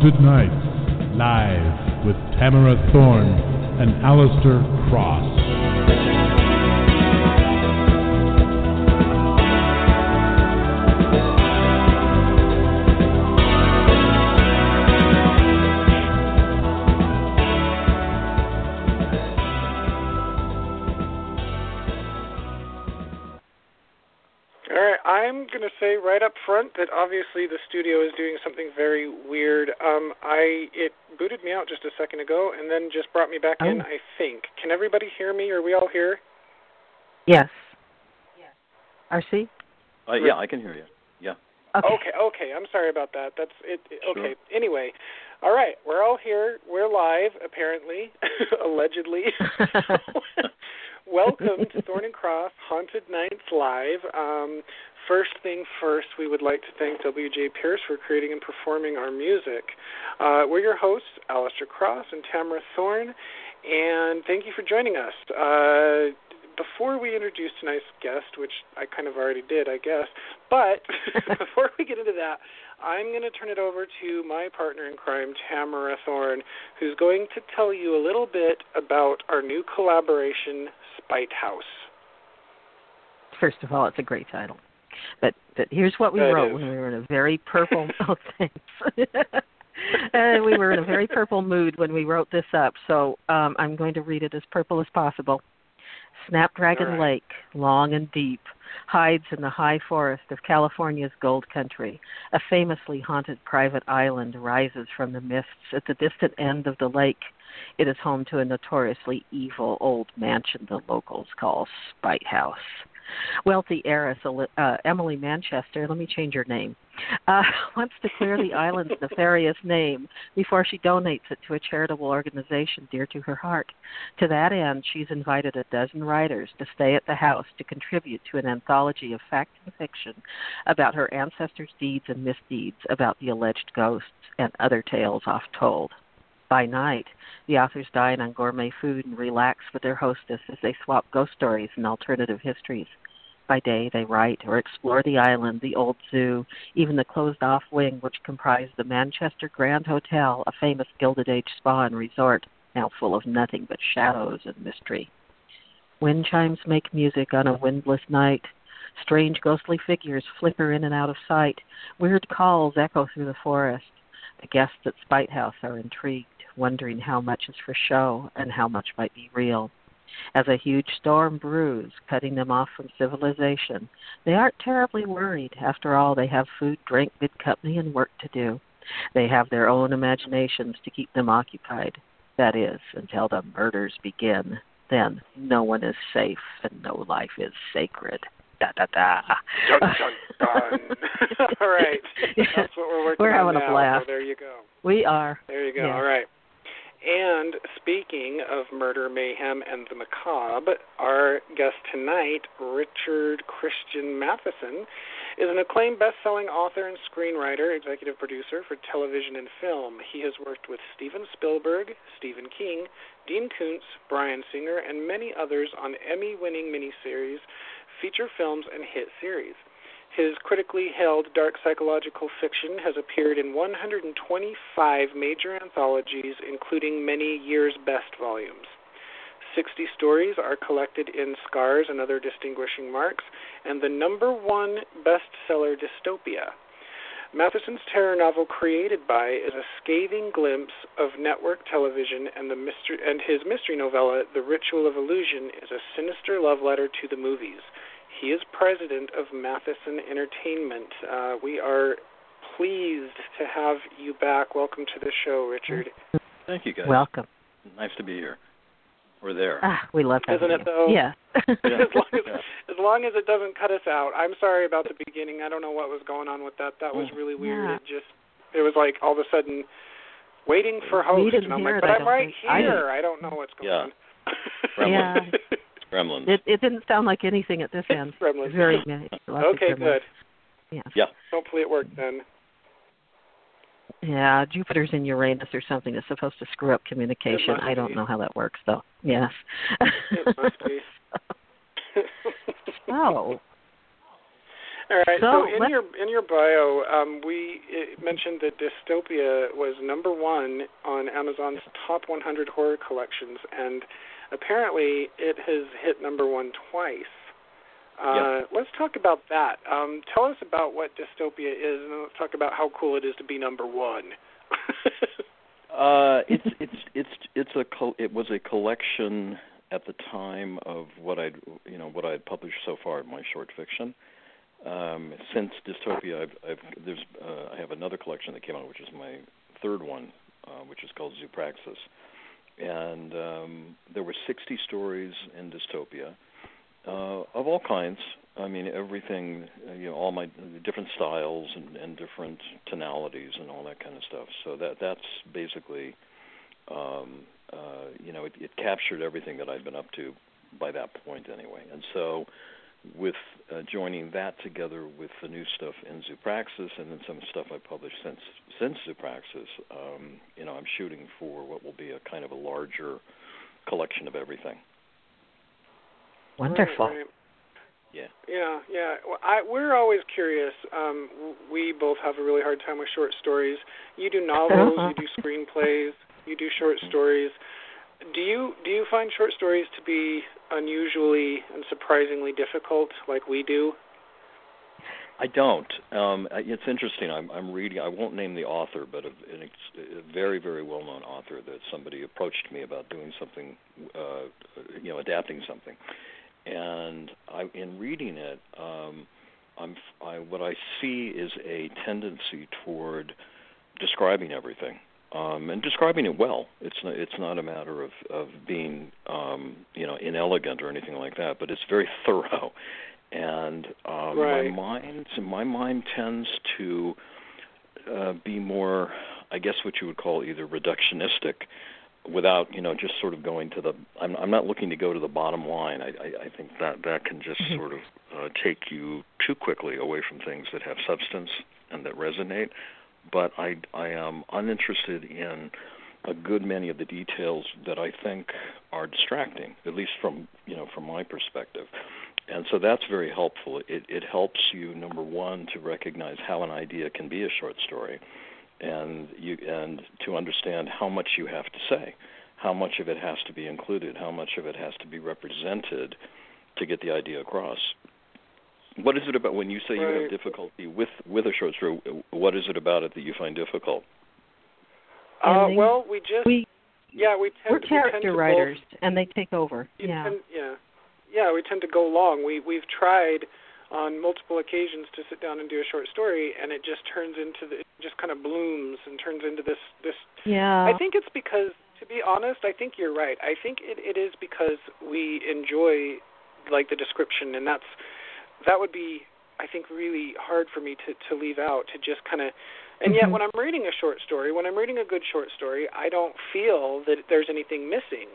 Haunted Nights, live with Tamara Thorne and Alistair Cross. I'm going to say right up front that obviously the studio is doing something very weird. Um, I it booted me out just a second ago, and then just brought me back in. Oh. I think. Can everybody hear me? Are we all here? Yes. Yes. RC? Uh, yeah, I can hear you. Yeah. Okay. Okay, okay. I'm sorry about that. That's it. it- Sure. Okay. Anyway, all right. We're all here. We're live, apparently, allegedly. Welcome to Thorne and Cross Haunted Nights Live. Um, first thing first, we would like to thank W.J. Pierce for creating and performing our music. Uh, we're your hosts, Alistair Cross and Tamara Thorne, and thank you for joining us. Uh, before we introduce tonight's guest, which I kind of already did, I guess, but before we get into that, I'm going to turn it over to my partner in crime, Tamara Thorne, who's going to tell you a little bit about our new collaboration, Spite House. First of all, it's a great title. But but here's what we That wrote is. when we were in a very purple oh thanks. uh, we were in a very purple mood when we wrote this up, so um, I'm going to read it as purple as possible. Snapdragon right. Lake, long and deep, hides in the high forest of California's Gold Country. A famously haunted private island rises from the mists at the distant end of the lake. It is home to a notoriously evil old mansion the locals call Spite House. Wealthy heiress uh, Emily Manchester, let me change her name, uh, wants to clear the island's nefarious name before she donates it to a charitable organization dear to her heart. To that end, she's invited a dozen writers to stay at the house to contribute to an anthology of fact and fiction about her ancestors' deeds and misdeeds, about the alleged ghosts, and other tales oft told. By night, the authors dine on gourmet food and relax with their hostess as they swap ghost stories and alternative histories. By day, they write or explore the island, the old zoo, even the closed off wing which comprised the Manchester Grand Hotel, a famous Gilded Age spa and resort, now full of nothing but shadows and mystery. Wind chimes make music on a windless night. Strange ghostly figures flicker in and out of sight. Weird calls echo through the forest. The guests at Spite House are intrigued, wondering how much is for show and how much might be real. As a huge storm brews, cutting them off from civilization, they aren't terribly worried. After all, they have food, drink, good company, and work to do. They have their own imaginations to keep them occupied. That is, until the murders begin. Then no one is safe and no life is sacred. Da da da. Dun, dun, dun. All right. That's what we're working We're on having a blast. So there you go. We are. There you go. Yeah. All right. And speaking of murder, mayhem, and the macabre, our guest tonight, Richard Christian Matheson, is an acclaimed best-selling author and screenwriter, executive producer for television and film. He has worked with Steven Spielberg, Stephen King, Dean Koontz, Bryan Singer, and many others on Emmy-winning miniseries, feature films, and hit series. His critically hailed dark psychological fiction has appeared in 125 major anthologies, including many years' best volumes. 60 stories are collected in Scars and Other Distinguishing Marks, and the number one bestseller Dystopia. Matheson's terror novel Created By is a scathing glimpse of network television, and, the mystery, and his mystery novella The Ritual of Illusion is a sinister love letter to the movies. He is president of Matheson Entertainment. Uh, we are pleased to have you back. Welcome to the show, Richard. Thank you, guys. Welcome. nice to be here. We're there. Ah, we love having Isn't it, though? Yeah. Yeah. as, long as, Yeah. as long as it doesn't cut us out. I'm sorry about the beginning. I don't know what was going on with that. That was really weird. Yeah. It just it was like all of a sudden waiting for host, We didn't and I'm hear like, but I I'm right think. I here. I, don't know what's going Yeah. on. Yeah. It's Gremlins. It it didn't sound like anything at this end. Gremlins. Very many. okay, good. Yeah. Yeah. Hopefully it worked then. Yeah, Jupiter's in Uranus or something is supposed to screw up communication. I don't be. know how that works though. Yes. It must be. oh, All right. So, so in your in your bio, um, we mentioned that Dystopia was number one on Amazon's top 100 horror collections, and apparently it has hit number one twice. Uh, yeah. Let's talk about that. Um, tell us about what Dystopia is, and let's talk about how cool it is to be number one. uh, it's it's it's it's a col- it was a collection at the time of what I'd you know what I'd published so far in my short fiction. Um, since Dystopia, I've, I've there's uh, I have another collection that came out, which is my third one, uh, which is called Zoopraxis, and um, there were 60 stories in Dystopia uh, of all kinds. I mean, everything, uh, you know, all my different styles and, and different tonalities and all that kind of stuff. So that that's basically, um, uh, you know, it, it captured everything that I'd been up to by that point anyway. And so, with uh, joining that together with the new stuff in Zoopraxis and then some stuff I published since since Zoopraxis, um, you know, I'm shooting for what will be a kind of a larger collection of everything. Wonderful. Right, right. Yeah. Yeah, yeah. Well, I, we're always curious. Um, we both have a really hard time with short stories. You do novels, you do screenplays, you do short stories. Do you do you find short stories to be unusually and surprisingly difficult, like we do? I don't. Um, it's interesting. I'm, I'm reading. I won't name the author, but a, a very, very well-known author that somebody approached me about doing something, uh, you know, adapting something. And I, in reading it, um, I'm, I, what I see is a tendency toward describing everything um, and describing it well. It's not, it's not a matter of of being um, you know inelegant or anything like that, but it's very thorough. And um, Right. my mind my mind tends to uh, be more, I guess, what you would call either reductionistic, without you know just sort of going to the. I'm I'm not looking to go to the bottom line. I I, I think that that can just Mhm. sort of uh, take you too quickly away from things that have substance and that resonate but I I am uninterested in a good many of the details that I think are distracting, at least from you know from my perspective. And so that's very helpful. It it helps you number one to recognize how an idea can be a short story, and you and to understand how much you have to say, how much of it has to be included, how much of it has to be represented to get the idea across. What is it about when you say you have difficulty with with a short story? What is it about it that you find difficult? Uh, well, we just We yeah we tend we're we tend character to writers, Both, and they take over. Yeah. Tend, yeah, yeah. We tend to go long. We we've tried on multiple occasions to sit down and do a short story, and it just turns into the it just kind of blooms and turns into this this Yeah. I think it's because, to be honest, I think you're right. I think it, it is because we enjoy like the description, and that's that would be, I think, really hard for me to to leave out to just kind of. And yet, Mhm. when I'm reading a short story, when I'm reading a good short story, I don't feel that there's anything missing.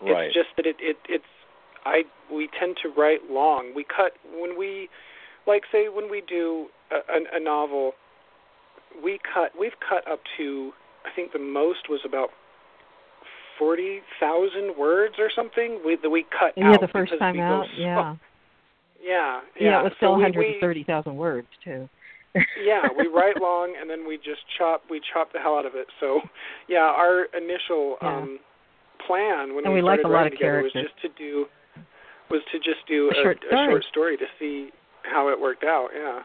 Right. It's just that it, it it's I we tend to write long. We cut when we like say when we do a, a, a novel, we cut we've cut up to I think the most was about forty thousand words or something. We that we cut yeah, out the first time out. So, Yeah. Yeah, yeah. Yeah, it was still so 130,000 words too. yeah, we write long and then we just chop we chop the hell out of it. So, yeah, our initial Yeah. um plan when And we we like started a lot writing of together was just to do was to just do A short a story. short story to see how it worked out. Yeah,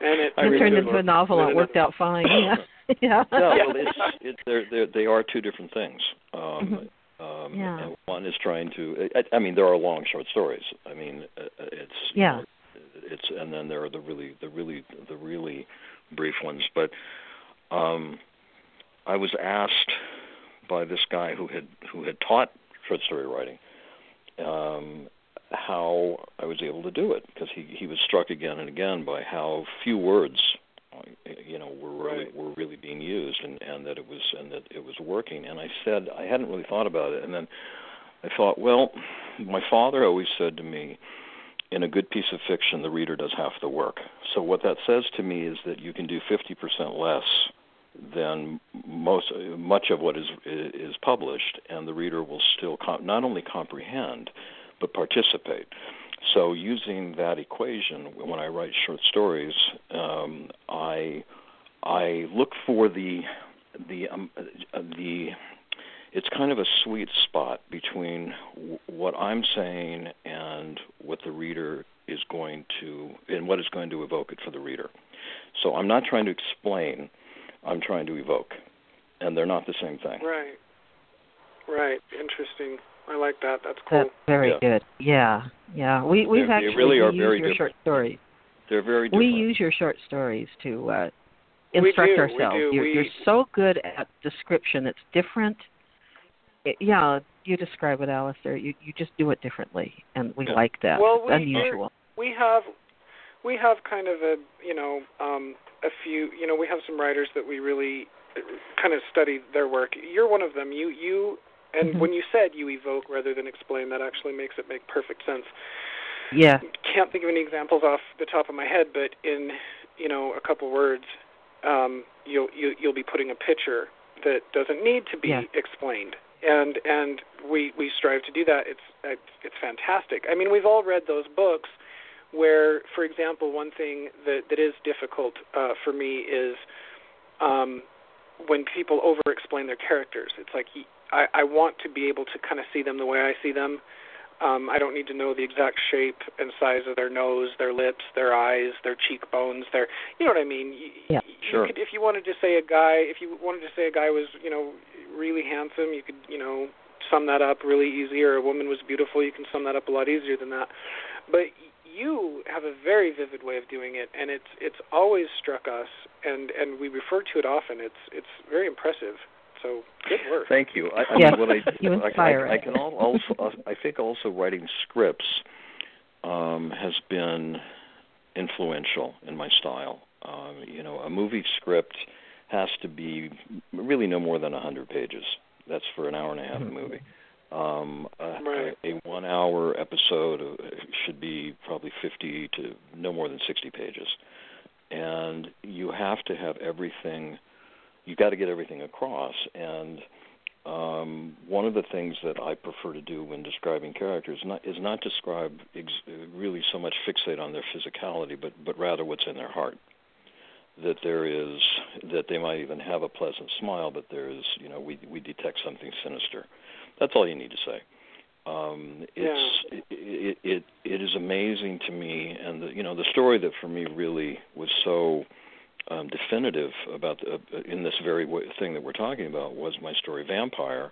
and it it turned into a novel. And It worked out fine. Yeah. yeah. No, Yeah. well, it's it, they're, they're, they are two different things. Um, Mhm. um, Yeah. And One is trying to. I, I mean, there are long short stories. I mean, uh, uh, it's you Yeah. know, it's and then there are the really the really the really brief ones. But um, I was asked by this guy who had who had taught short story writing um, how I was able to do it because he he was struck again and again by how few words uh, you know were really Right. were really being used and and that it was and that it was working and I said I hadn't really thought about it and then I thought well my father always said to me in a good piece of fiction the reader does half the work. So what that says to me is that you can do 50% less than most much of what is is published and the reader will still not only comprehend but participate. So using that equation, when I write short stories, um, I I look for the the um, uh, the it's kind of a sweet spot between w- what I'm saying and what the reader is going to and what is going to evoke it for the reader. So I'm not trying to explain, I'm trying to evoke. And they're not the same thing. Right. Right. Interesting. I like that. That's cool. That's very Yeah. good. Yeah, yeah. We we've They- they actually really are use very your different. short stories. They're very We use your short stories to uh, We instruct do, we ourselves. do. You're, We- you're so good at description. It's different. It, yeah, you describe it, Alistair. You you just do it differently, and we Yeah. like that. Well, it's we- unusual. we have we have kind of a you know um a few you know we have some writers that we really uh, kind of study their work you're one of them you you and Mhm. when you said you evoke rather than explain that actually makes it make perfect sense Yeah. can't think of any examples off the top of my head but in you know a couple words um you'll you, you'll be putting a picture that doesn't need to be Yeah. explained and and we we strive to do that. It's it's it's fantastic. I mean we've all read those books where for example one thing that that is difficult uh for me is um when people over explain their characters. It's like he, i i want to be able to kind of see them the way i see them. Um i don't need to know the exact shape and size of their nose their lips their eyes their cheekbones their you know what i mean? You, Yeah. you Sure. could, if you wanted to say a guy if you wanted to say a guy was you know really handsome you could you know sum that up really easy or a woman was beautiful you can sum that up a lot easier than that but you have a very vivid way of doing it and it's it's always struck us and and we refer to it often it's it's very impressive so good work Thank you. I, I Yeah, mean, what I, you I- inspire I, I, us. can al- also, I think also writing scripts um, has been influential in my style. Um, you know, a movie script has to be really no more than a hundred pages. That's for an hour and a half Mhm. movie. Um, a, Right. a, a one-hour episode uh, should be probably fifty to no more than sixty pages, and you have to have everything. you've got to get everything across, and um, one of the things that I prefer to do when describing characters not, is not describe ex- really so much fixate on their physicality, but but rather what's in their heart. That there is that they might even have a pleasant smile, but there is you know we we detect something sinister. That's all you need to say. Um, it's it, it it it is amazing to me, and the, you know the story that for me really was so um, definitive about the, uh, in this very way, thing that we're talking about was my story Vampire,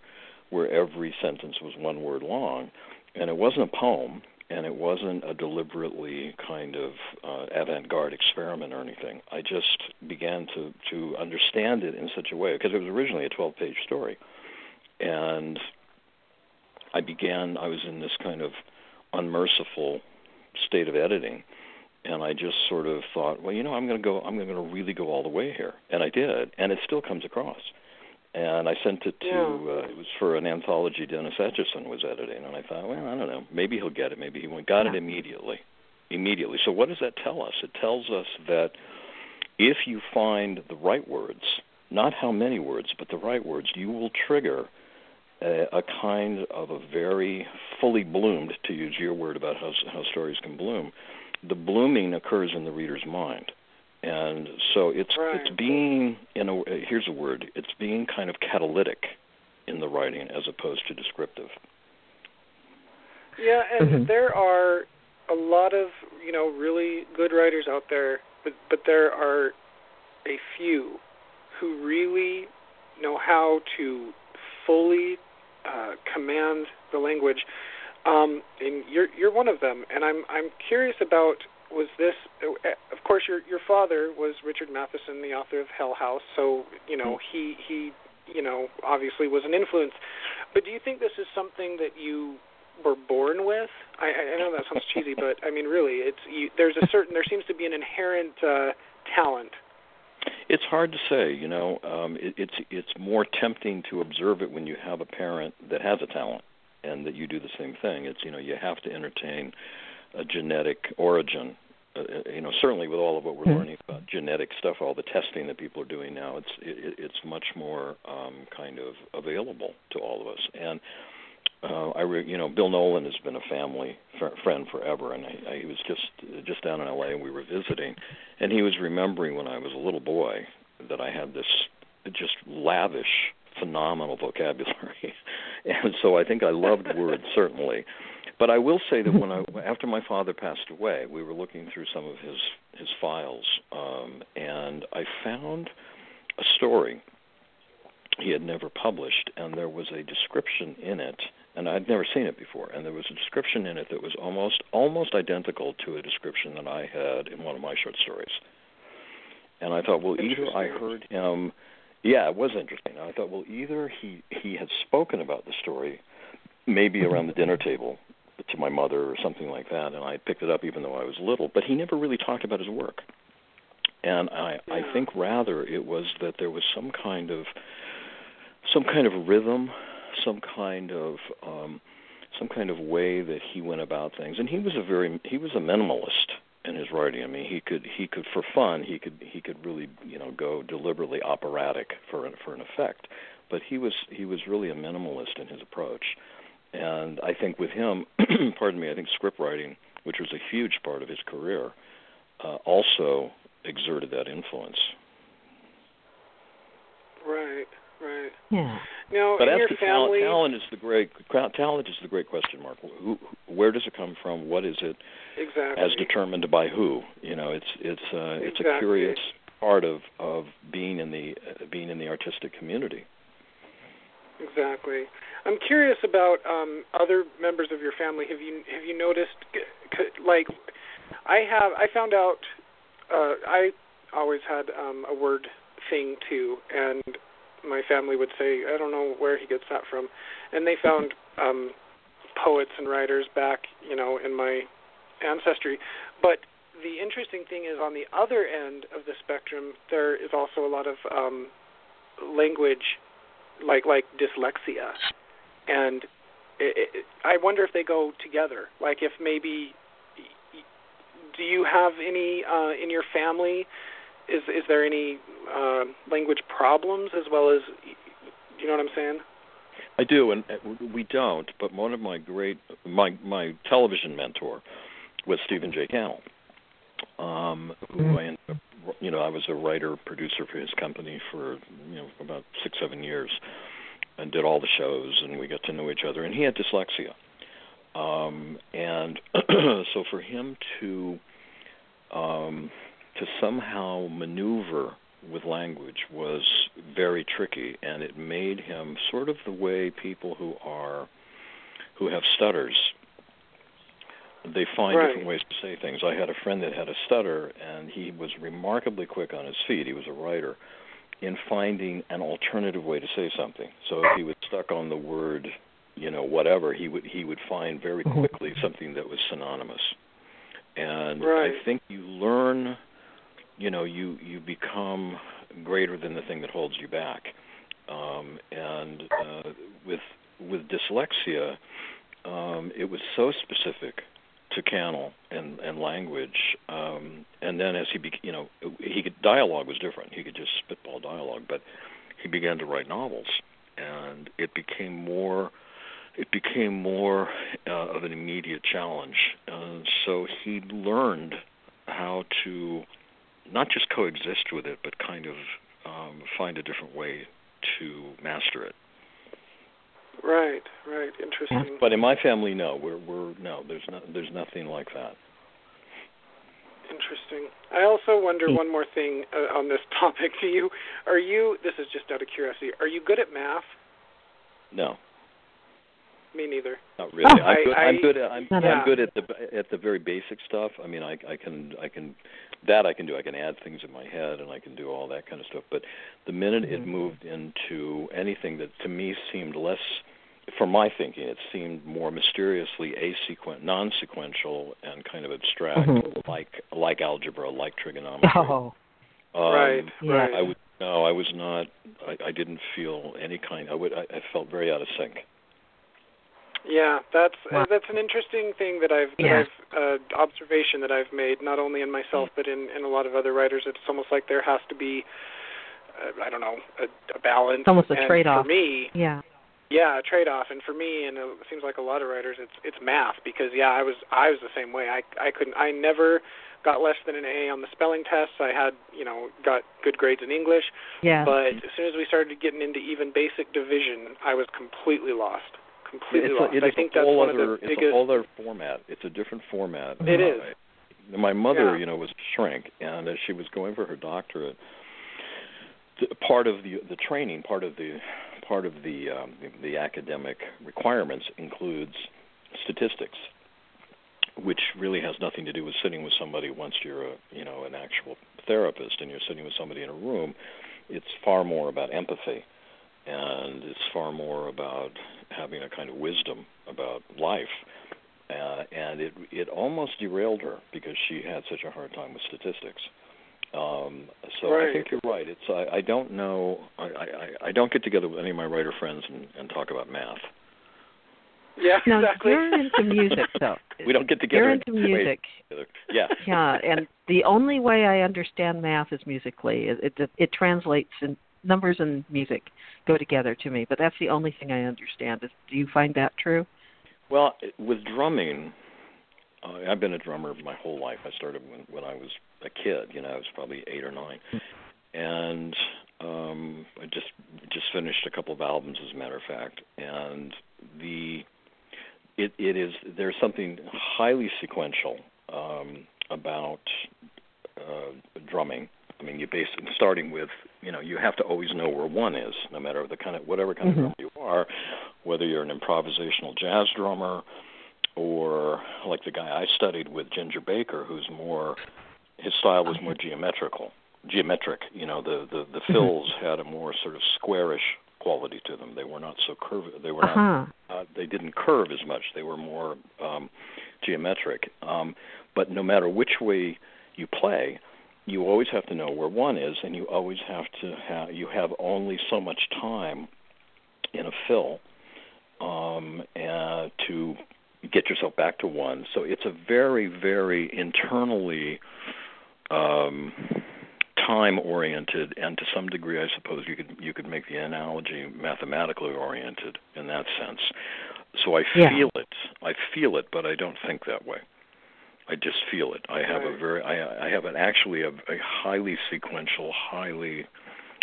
where every sentence was one word long, and it wasn't a poem, and it wasn't a deliberately kind of uh, avant-garde experiment or anything. I just began to to understand it in such a way because it was originally a 12-page story, and I began. I was in this kind of unmerciful state of editing and I just sort of thought, well, you know, I'm going to go. I'm going to really go all the way here, and I did, and it still comes across. And I sent it to. Yeah. Uh, it was for an anthology Dennis Etchison was editing, and I thought, well, I don't know, maybe he'll get it, maybe he won't. Got it immediately, immediately. So what does that tell us? It tells us that if you find the right words, not how many words, but the right words, you will trigger a, a kind of a very fully bloomed, to use your word about how how stories can bloom the blooming occurs in the reader's mind and so it's Right. it's being in a here's a word it's being kind of catalytic in the writing as opposed to descriptive Yeah, and Mhm. there are a lot of you know really good writers out there, but but there are a few who really know how to fully uh, command the language. Um, and you're you're one of them, and I'm I'm curious about was this uh, of course your your father was Richard Matheson, the author of Hell House, so you know he he you know obviously was an influence. But do you think this is something that you were born with? I, I know that sounds cheesy, but I mean, really, it's you, there's a certain there seems to be an inherent uh, talent. it's hard to say you know um it, it's it's more tempting to observe it when you have a parent that has a talent and that you do the same thing it's you know you have to entertain a genetic origin uh, you know certainly with all of what we're Mhm. learning about genetic stuff all the testing that people are doing now it's it, it's much more um kind of available to all of us and uh, I re, you know Bill Nolan has been a family fr- friend forever, and I, I he was just just down in L.A. and we were visiting, and he was remembering when I was a little boy that I had this just lavish, phenomenal vocabulary, and so I think I loved words certainly. But I will say that when I after my father passed away, we were looking through some of his his files, um, and I found a story he had never published, and there was a description in it and I'd never seen it before. And there was a description in it that was almost almost identical to a description that I had in one of my short stories. And I thought, well, either I heard him. Yeah, it was interesting. I thought, well, either he he had spoken about the story, maybe around the dinner table to my mother or something like that, and I picked it up even though I was little. But he never really talked about his work. And I yeah. I think rather it was that there was some kind of some kind of rhythm some kind of um, some kind of way that he went about things. And he was a very he was a minimalist in his writing. I mean, he could he could for fun he could he could really you know go deliberately operatic for an, for an effect. But he was he was really a minimalist in his approach. And I think with him, pardon me, I think script writing, which was a huge part of his career, uh, also exerted that influence. Right, right. Yeah. Now, But in as your to family, talent, talent is the great talent is the great question mark. Who, where does it come from? What is it? exactly. As determined by who? You know, it's it's uh, it's a curious part of of being in the uh, being in the artistic community. Exactly. I'm curious about um, other members of your family. Have you have you noticed, like, I have. I found out. Uh, I always had um, a word thing too, and my family would say, I don't know where he gets that from, and they found um, poets and writers back, you know, in my ancestry. But the interesting thing is, on the other end of the spectrum, there is also a lot of um, language like like dyslexia, and it, it, I wonder if they go together. Like if maybe, do you have any uh, in your family? Is is there any uh, language problems as well as, you know what I'm saying? I do, and uh, we don't. But one of my great my my television mentor was Stephen J. Cannell, um, who I ended up, you know I was a writer producer for his company for you know about six seven years, and did all the shows, and we got to know each other. And he had dyslexia, um, and so for him to um, to somehow maneuver with language was very tricky and it made him sort of the way people who are who have stutters they find Right. different ways to say things. I had a friend that had a stutter and he was remarkably quick on his feet. He was a writer in finding an alternative way to say something. So if he was stuck on the word, you know, whatever, he would he would find very Mhm. quickly something that was synonymous. And Right. I think you learn you know you you become greater than the thing that holds you back um and uh with with dyslexia um it was so specific to and and language um and then as he be, you know he could dialogue was different he could just spitball dialogue but he began to write novels and it became more it became more uh, of an immediate challenge uh, so he learned how to not just coexist with it, but kind of um, find a different way to master it. Right, right. Interesting. But in my family, no, we're we're no, there's no, there's nothing like that. Interesting. I also wonder Hmm. one more thing uh, on this topic. Do you are you? This is just out of curiosity. Are you good at math? No, Me neither. not really. Oh. I'm good. I- I'm good at I'm, at- I'm good at the at the very basic stuff. I mean, I I can I can that I can do. I can add things in my head and I can do all that kind of stuff. But the minute it Mhm. moved into anything that to me seemed less for my thinking, it seemed more mysteriously asequent, non-sequential, and kind of abstract, Mhm. like like algebra, like trigonometry. Oh, Um, right, right. I would no, I was not. I, I didn't feel any kind. I would. I, I felt very out of sync. Yeah, that's Wow. uh, that's an interesting thing that I've that Yeah. I've uh, observation that I've made not only in myself but in in a lot of other writers. It's almost like there has to be uh, I don't know a, a balance. It's almost a and trade-off. For me, yeah. Yeah, a trade off, and for me, and it seems like a lot of writers, it's it's math because yeah, I was I was the same way. I I couldn't I never got less than an A on the spelling tests. I had you know got good grades in English. Yeah. But as soon as we started getting into even basic division, I was completely lost. Completely it's lost. A, it I think a that's whole one other, of the it's biggest. a whole other format. It's a different format. It is. My mother, Yeah. you know, was a shrink, and as she was going for her doctorate, th- part of the the training, part of the part of the um, the, academic requirements includes statistics, which really has nothing to do with sitting with somebody once you're a you know an actual therapist and you're sitting with somebody in a room. It's far more about empathy, and it's far more about having a kind of wisdom about life. Uh, and it it almost derailed her because she had such a hard time with statistics. Um, so Right. I think you're right. It's I, I don't know I, I I don't get together with any of my writer friends and, and talk about math. yeah, Now exactly. you're into music though. We don't get together. You're and into wait music. together. Yeah. Yeah, and the only way I understand math is musically. It it, it translates and numbers and music go together to me, but that's the only thing I understand. Is, do you find that true? Well, with drumming, uh, I've been a drummer my whole life. I started when when I was a kid. You know, I was probably eight or nine, and um, I just just finished a couple of albums, as a matter of fact. And the it it is there's something highly sequential um, about uh, drumming. I mean, you basically starting with you know you have to always know where one is, no matter the kind of whatever kind Mhm. of drummer you are, whether you're an improvisational jazz drummer or like the guy I studied with, Ginger Baker, who's more his style was more geometrical, geometric. You know, the the the fills had a more sort of squarish quality to them. They were not so curved. They were Uh not uh, they didn't curve as much. They were more um, geometric. Um, but no matter which way you play, you always have to know where one is, and you always have to have you have only so much time in a fill um, uh, to get yourself back to one. So it's a very, very internally um, time oriented, and to some degree, I suppose you could you could make the analogy mathematically oriented in that sense. So I Yeah. feel it. I feel it, but I don't think that way. I just feel it. I have a very I, I have an actually a, a highly sequential, highly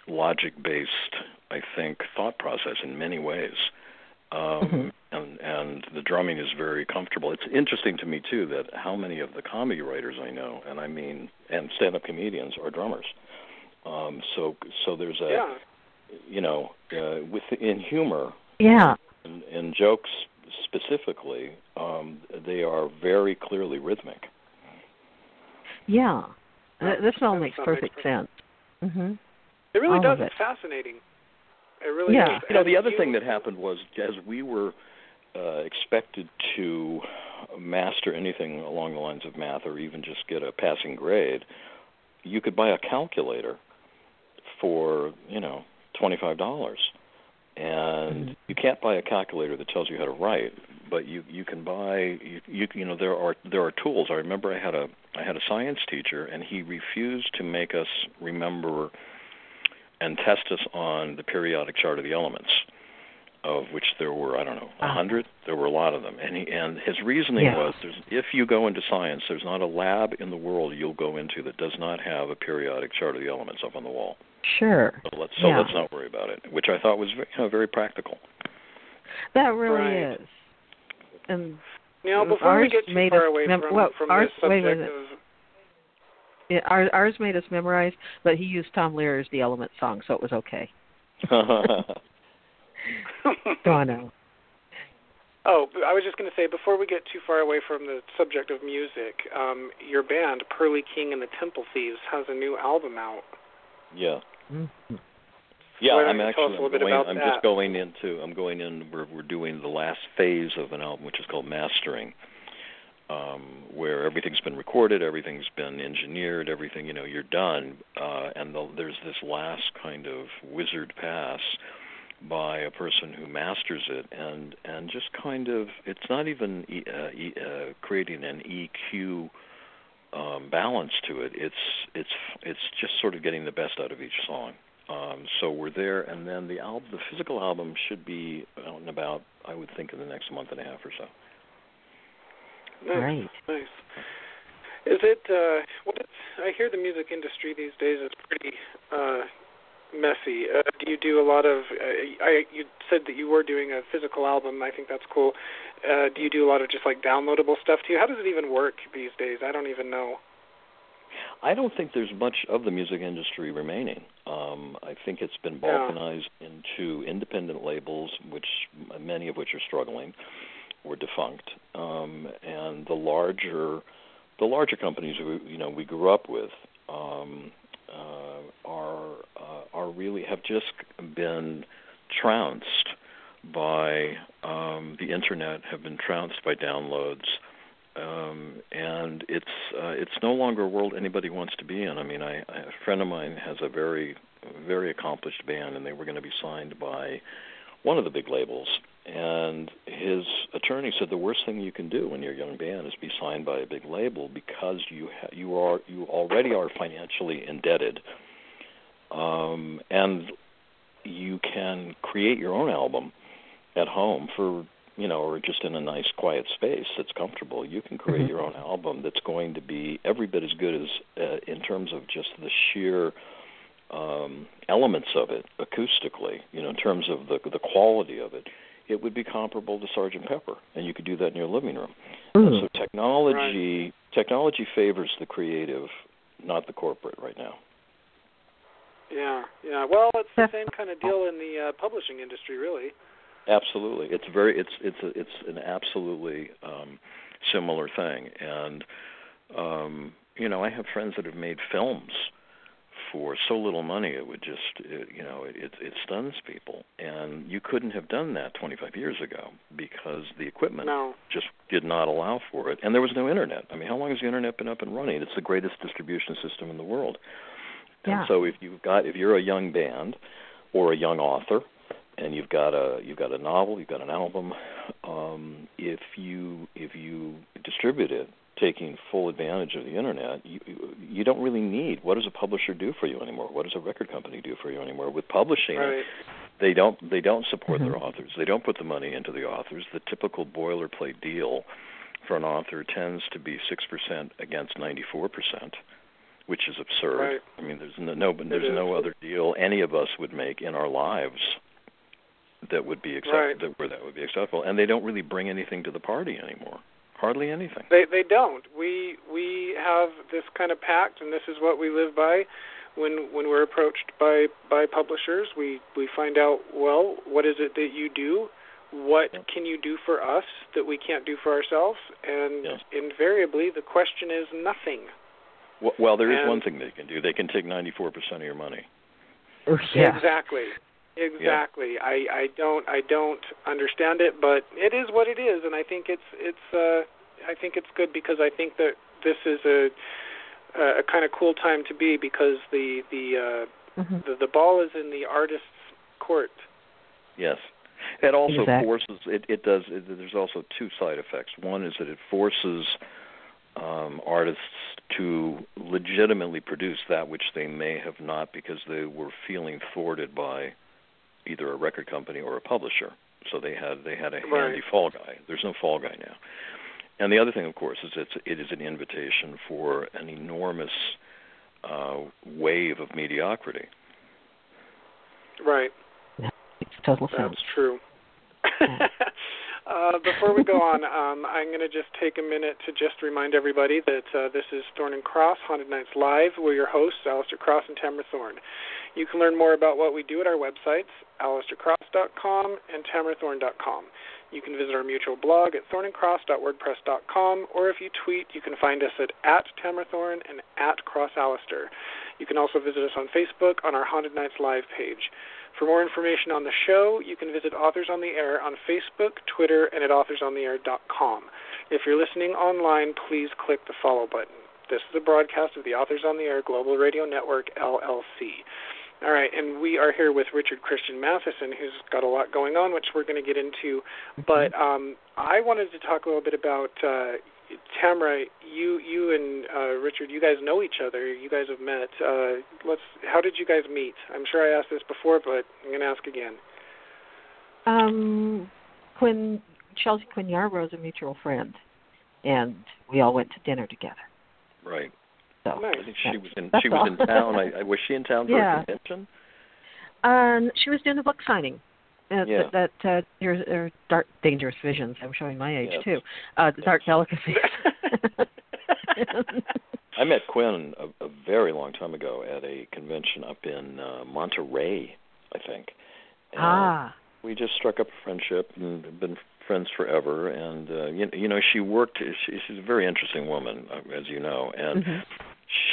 logic based, I think, thought process in many ways. Um, Mhm. And and the drumming is very comfortable. It's interesting to me too that how many of the comedy writers I know, and I mean, and stand-up comedians are drummers. Um, so so there's a yeah. you know uh, within humor Yeah. and, and jokes specifically, um, they are very clearly rhythmic. Yeah. Th- This all makes that makes perfect sense. sense. Mhm. It really All does. it. It's fascinating. It really Yeah. is. You know, the other thing that happened was as we were uh, expected to master anything along the lines of math or even just get a passing grade, you could buy a calculator for, you know, $25. And Mhm. you can't buy a calculator that tells you how to write, but you you can buy you you, you know there are there are tools. I remember I had a I had a science teacher and he refused to make us remember and test us on the periodic chart of the elements, of which there were I don't know a Ah. hundred. There were a lot of them, and he and his reasoning Yeah. was: there's, if you go into science, there's not a lab in the world you'll go into that does not have a periodic chart of the elements up on the wall. Sure. So let's so Yeah. let's not worry about it, which I thought was very, you know, very practical. That really Right. is. And Now, before we get too made far us away mem- from well, from ours- this wait, subject wait, of yeah, ours, ours made us memorize, but he used Tom Lehrer's "The Element Song," so it was okay. Go on. Oh, I was just going to say before we get too far away from the subject of music, um, your band Pearly King and the Temple Thieves has a new album out. yeah. Mhm. Yeah, Why I'm you tell actually us a little I'm bit going, about I'm that? just going into I'm going in we're we're doing the last phase of an album which is called mastering. Um, where everything's been recorded, everything's been engineered, everything you know, you're done, uh, and the, there's this last kind of wizard pass by a person who masters it, and and just kind of it's not even e, uh, e, uh, creating an EQ um, balance to it. It's it's it's just sort of getting the best out of each song Um, so we're there, and then the album, the physical album, should be out and about. I would think in the next month and a half or so. Nice, Right. nice. Is it? Uh, what is, I hear the music industry these days is pretty uh, messy. Uh, do you do a lot of? Uh, I you said that you were doing a physical album. I think that's cool. Uh, do you do a lot of just like downloadable stuff too? How does it even work these days? I don't even know. I don't think there's much of the music industry remaining. Um, I think it's been Yeah. balkanized into independent labels, which many of which are struggling or defunct, um, and the larger, the larger companies we, you know we grew up with um, uh, are uh, are really have just been trounced by um, the internet, have been trounced by downloads um, and it's uh, it's no longer a world anybody wants to be in. I mean, I, I a friend of mine has a very very accomplished band, and they were going to be signed by one of the big labels. And his attorney said the worst thing you can do when you're a young band is be signed by a big label because you ha- you are you already are financially indebted, um, and you can create your own album at home for you know, or just in a nice quiet space that's comfortable, you can create Mhm. your own album that's going to be every bit as good as uh, in terms of just the sheer um, elements of it acoustically. You know, in terms of the the quality of it, it would be comparable to Sergeant Pepper, and you could do that in your living room. Mm. So technology technology favors the creative, not the corporate right now. Yeah, yeah. Well, it's the same kind of deal in the uh, publishing industry, really. Absolutely, it's very it's it's a, it's an absolutely um, similar thing, and um, you know I have friends that have made films for so little money it would just it, you know it, it stuns people, and you couldn't have done that 25 years ago because the equipment No. just did not allow for it, and there was no internet. I mean, how long has the internet been up and running? It's the greatest distribution system in the world. And Yeah. so if you've got if you're a young band or a young author and you've got a you've got a novel, you've got an album, um, if you if you distribute it taking full advantage of the internet, you you don't really need what does a publisher do for you anymore? What does a record company do for you anymore? With publishing, Right. they don't they don't support their Mhm. authors. They don't put the money into the authors. The typical boilerplate deal for an author tends to be six percent against ninety four percent, which is absurd. Right. I mean, there's no, no there's no other deal any of us would make in our lives that would be accept- Right. that where that would be acceptable. And they don't really bring anything to the party anymore. Hardly anything. They they don't. We we have this kind of pact, and this is what we live by. When when we're approached by by publishers, we we find out well what is it that you do, what Yep. can you do for us that we can't do for ourselves, and Yes. invariably the question is nothing. Well, well there is And- one thing they can do. They can take ninety four percent of your money. Oh, yeah. Exactly. Exactly. I I don't I don't understand it, but it is what it is, and I think it's it's uh I think it's good because I think that this is a a kind of cool time to be because the the uh Mhm. the, the ball is in the artist's court. Yes. It also Exactly. forces it. It does. It, there's also two side effects. One is that it forces um, artists to legitimately produce that which they may have not because they were feeling thwarted by either a record company or a publisher. So they had they had a handy Right. fall guy. There's no fall guy now. And the other thing, of course, is it's it is an invitation for an enormous uh, wave of mediocrity. Right. Makes total sense. That's true. uh, before we go on, um, I'm going to just take a minute to just remind everybody that uh, this is Thorne and Cross Haunted Nights Live. We're your hosts, Alistair Cross and Tamara Thorne. You can learn more about what we do at our websites, alistaircross.com and tamarathorne.com. You can visit our mutual blog at thorneandcross.wordpress.com, or if you tweet, you can find us at, at and at crossalistair. You can also visit us on Facebook on our Haunted Nights Live page. For more information on the show, you can visit Authors on the Air on Facebook, Twitter, and at authorsontheair.com. If you're listening online, please click the follow button. This is a broadcast of the Authors on the Air Global Radio Network, LLC. All right, and we are here with Richard Christian Matheson, who's got a lot going on, which we're going to get into. But um, I wanted to talk a little bit about uh, Tamara, you you and uh, Richard, you guys know each other. You guys have met. Uh, let's. How did you guys meet? I'm sure I asked this before, but I'm going to ask again. Um, Quinn Chelsea Quinn Yarbro is a mutual friend, and we all went to dinner together. Right. So Nice. I think she was in That's she was all. in town. I, I was she in town for Yeah. a convention? Um, she was doing a book signing. Uh, Yeah. That, that uh, there's er, dark, dangerous visions. I'm showing my age too. Uh, dark delicacies. I met Quinn a, a very long time ago at a convention up in uh, Monterey, I think. And ah, we just struck up a friendship and have been friends forever. And uh, you, you know, she worked. She, she's a very interesting woman, uh, as you know, and mhm.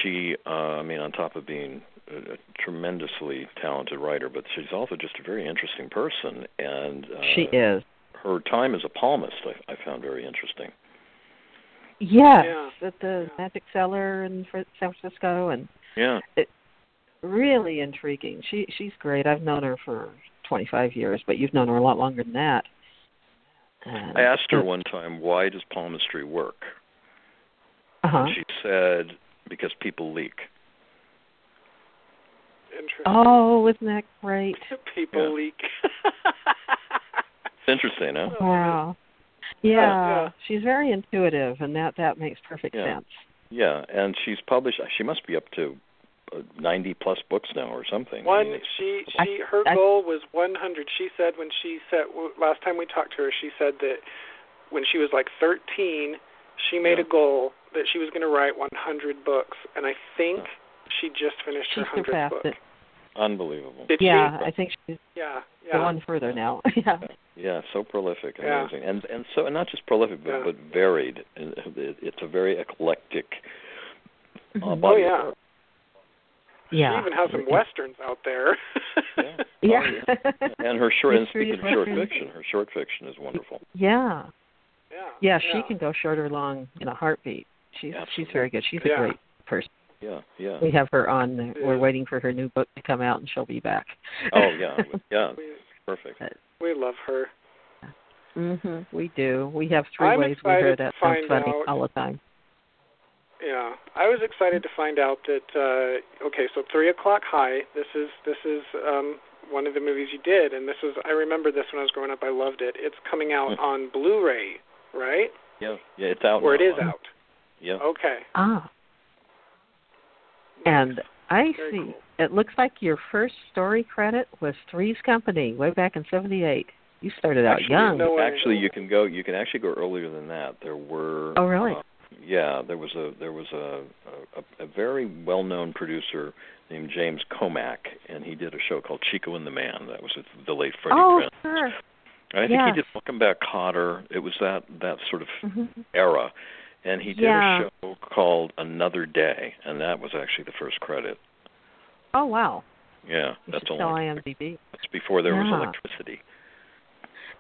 She, uh, I mean, on top of being a, a tremendously talented writer, but she's also just a very interesting person. And uh, she is. her time as a palmist, I, I found very interesting. Yes, Yeah. at the Yeah. Magic Cellar in Fr- San Francisco, and Yeah. really intriguing. She she's great. I've known her for 25 years, but you've known her a lot longer than that. And I asked her one time, "Why does palmistry work?" Uh-huh. She said, "Because people leak." Interesting. Oh, isn't that great? People Yeah. leak. It's interesting, huh? Oh, Wow. Yeah. Yeah, she's very intuitive, and that that makes perfect Yeah. sense. Yeah, and she's published. She must be up to uh, ninety plus books now, or something. I One, mean, it's- she I- she her I- goal was 100. She said when she said w- last time we talked to her, she said that when she was like 13, she made Yeah. a goal that she was going to write 100 books, and I think she just finished She her 100th book. it. unbelievable. Did Yeah, she? I think she's Yeah, the yeah. one further now. yeah. Yeah, so prolific, Yeah. amazing, and and so and not just prolific, but Yeah. but varied. And it- It's a very eclectic uh, Mhm. body Oh, yeah. work. Yeah. She even has some westerns out there. Yeah. Oh, Yeah. And her short, and speaking of short westerns. fiction, her short fiction is wonderful. yeah. yeah. Yeah, she can go short or long in a heartbeat. She's she's very good. She's a Yeah. great person. Yeah, yeah. We have her on. the- We're waiting for her new book to come out, and she'll be back. Oh yeah, yeah, perfect. we love her. mhm. We do. We have three I'm ways we hear that sounds funny out- all the time. Yeah, I was excited to find out that. uh Okay, so Three O'clock High. This is this is um one of the movies you did, and this was I remember this when I was growing up. I loved it. It's coming out Hmm. on Blu-ray, right? Yeah, yeah, it's out. Or it is out. Yeah. Okay. Ah. And I Very see. cool. It looks like your first story credit was Three's Company way back in '78. You started out Actually, young. no. Actually, you can go. You can actually go earlier than that. There were. Oh, really? uh, yeah, there was a there was a a, a very well known producer named James Komack, and he did a show called Chico and the Man. That was with the late Freddie oh, Prinze. sure. And I think yes. he did Welcome Back Kotter. It was that that sort of hmm era, and he did Yeah. a show called Another Day, and that was actually the first credit. Oh, wow. Yeah, You that's long. IMDb. That's before there was electricity.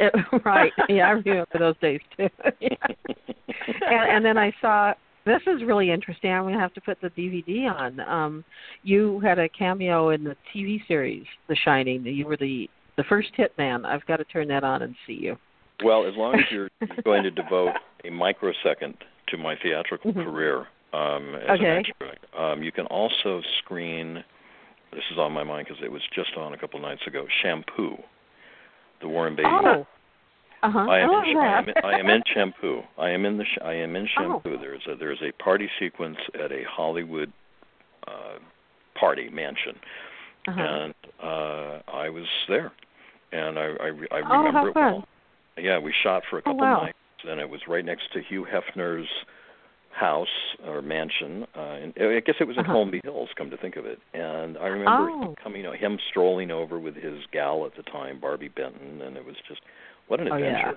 It, right. Yeah, I remember those days too. yeah. and, and then I saw this is really interesting. I'm going to have to put the DVD on. Um, you had a cameo in the TV series The Shining. You were the the first hitman. I've got to turn that on and see you. Well, as long as you're going to devote a microsecond to my theatrical Mhm. career um, as Okay. an um, you can also screen. This is on my mind because it was just on a couple nights ago. Shampoo, the Warren Beatty. Oh. Uh huh. I am, oh, in, I, am I am in Shampoo. I am in the. Sh- I am in Oh. Shampoo. There's a there's a party sequence at a Hollywood uh, party mansion, uh-huh. and uh, I was there, and I I, I Oh, remember how it well. Yeah, we shot for a Oh, couple wow. nights, and it was right next to Hugh Hefner's house or mansion. Uh, and I guess it was in Uh-huh. Holmby Hills. Come to think of it, and I remember Oh. coming, you know, him strolling over with his gal at the time, Barbi Benton, and it was just what an Oh, adventure. yeah.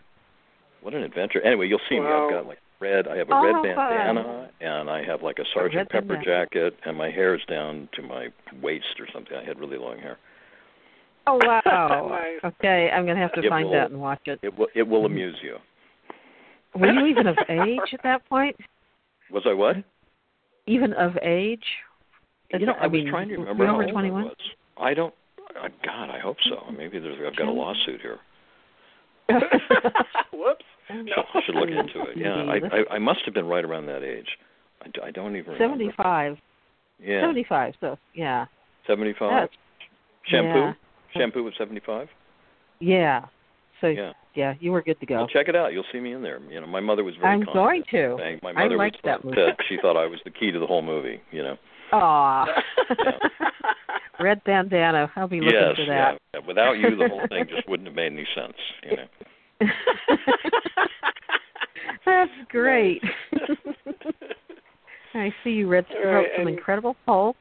What an adventure! Anyway, you'll see me. I've got like red. I have a Oh, red how fun. bandana, and I have like a Sergeant red Pepper bandana. jacket, and my hair is down to my waist or something. I had really long hair. Oh wow. Nice. Okay, I'm going to have to It find will- that and watch it. It will it will amuse you. Were you even of age at that point? Was I what? Even of age? You know, I, I was mean, trying to remember how over old 21? I was. I don't. I, God, I hope so. Maybe there's. I've got a lawsuit here. Whoops. No. I should look into it. Yeah, I, I I must have been right around that age. I don't even remember. Seventy-five. Yeah, Seventy-five. So yeah. seventy-five. That's- Shampoo. yeah. Shampoo was seventy-five. Yeah. So Yeah. yeah, you were good to go. Well, check it out. You'll see me in there. You know, my mother was very. I'm going to. My I mother liked was that movie. said she thought I was the key to the whole movie. You know. Aw. Yeah. Red bandana. I'll be looking yes. for that. Yeah. Without you, the whole thing just wouldn't have made any sense. You know. That's great. I see you read wrote right, some Incredible Hulks.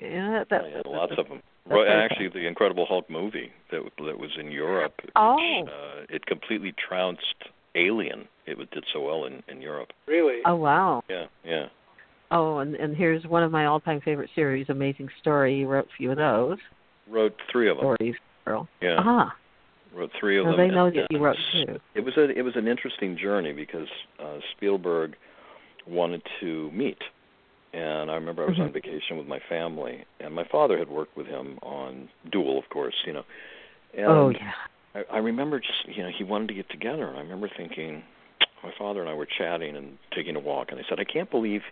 Yeah, that, I had lots of them. That's Well, very actually, the Incredible Hulk movie that that was in Europe. Oh. Which, uh, it completely trounced Alien. It did so well in in Europe. really? Oh wow. Yeah. Yeah. Oh, and and here's one of my all-time favorite series, Amazing Story. You wrote a few of those Wrote three of them. stories, Earl. Yeah. Ah, Wrote three of so them. they know and- that you wrote s- too. It was a it was an interesting journey because uh Spielberg wanted to meet. And I remember I was on Mhm. vacation with my family and my father had worked with him on Duel, of course, you know. And oh yeah. I, I remember just you know he wanted to get together, and I remember thinking, my father and I were chatting and taking a walk, and I said, I can't believe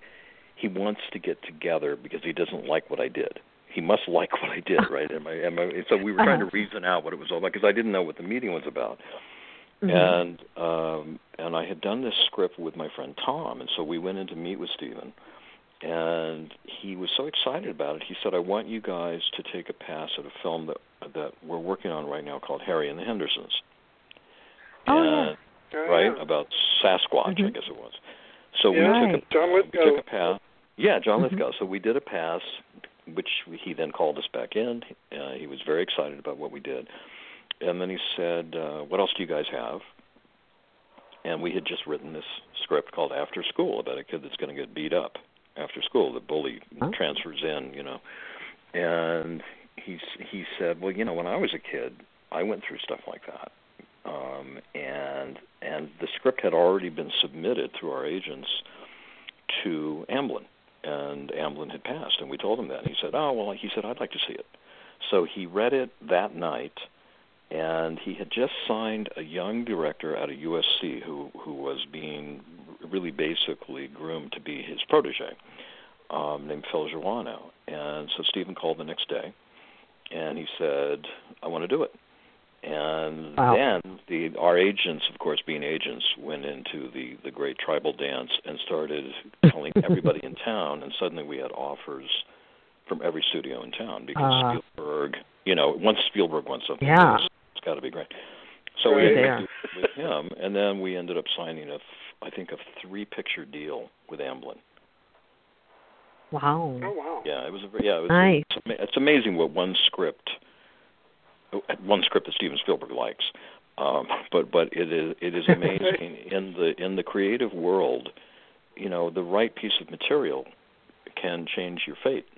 he wants to get together because he doesn't like what I did. He must like what I did, right? And, my, and, my, and so we were trying to Uh-huh. reason out what it was all about because I didn't know what the meeting was about. Mhm. And um and I had done this script with my friend Tom, and so we went in to meet with Steven. And he was so excited about it. He said, "I want you guys to take a pass at a film that that we're working on right now called Harry and the Hendersons." Oh, and, Oh, right yeah. about Sasquatch, I Mhm. guess it was. So Yeah. we took a John we took a pass. Yeah, John Mhm. Lithgow. So we did a pass, which he then called us back in. Uh, he was very excited about what we did, and then he said, uh, "What else do you guys have?" And we had just written this script called After School about a kid that's going to get beat up after school. The bully Oh. transfers in, you know, and he he said, "Well, you know, when I was a kid, I went through stuff like that." Um, and and the script had already been submitted through our agents to Amblin, and Amblin had passed, and we told him that. And he said, "Oh well," he said, "I'd like to see it." So he read it that night, and he had just signed a young director out of USC who who was being really basically groomed to be his protege, um, named Phil Joanou. And so Steven called the next day, and he said, "I want to do it." And Wow. then the our agents, of course, being agents, went into the the great tribal dance and started telling everybody in town. And suddenly we had offers from every studio in town because Ah. Spielberg, you know, once Spielberg wants something, Yeah. it's, it's got to be great. So Right. we There. agreed with him, and then we ended up signing a, I think, a three-picture deal with Amblin. Wow. Oh wow. Yeah, it was a ver- yeah, it was Nice. it's, it's amazing what one script, uh, one script that Steven Spielberg likes, um, but but it is it is amazing in the in the creative world, you know, the right piece of material can change your fate.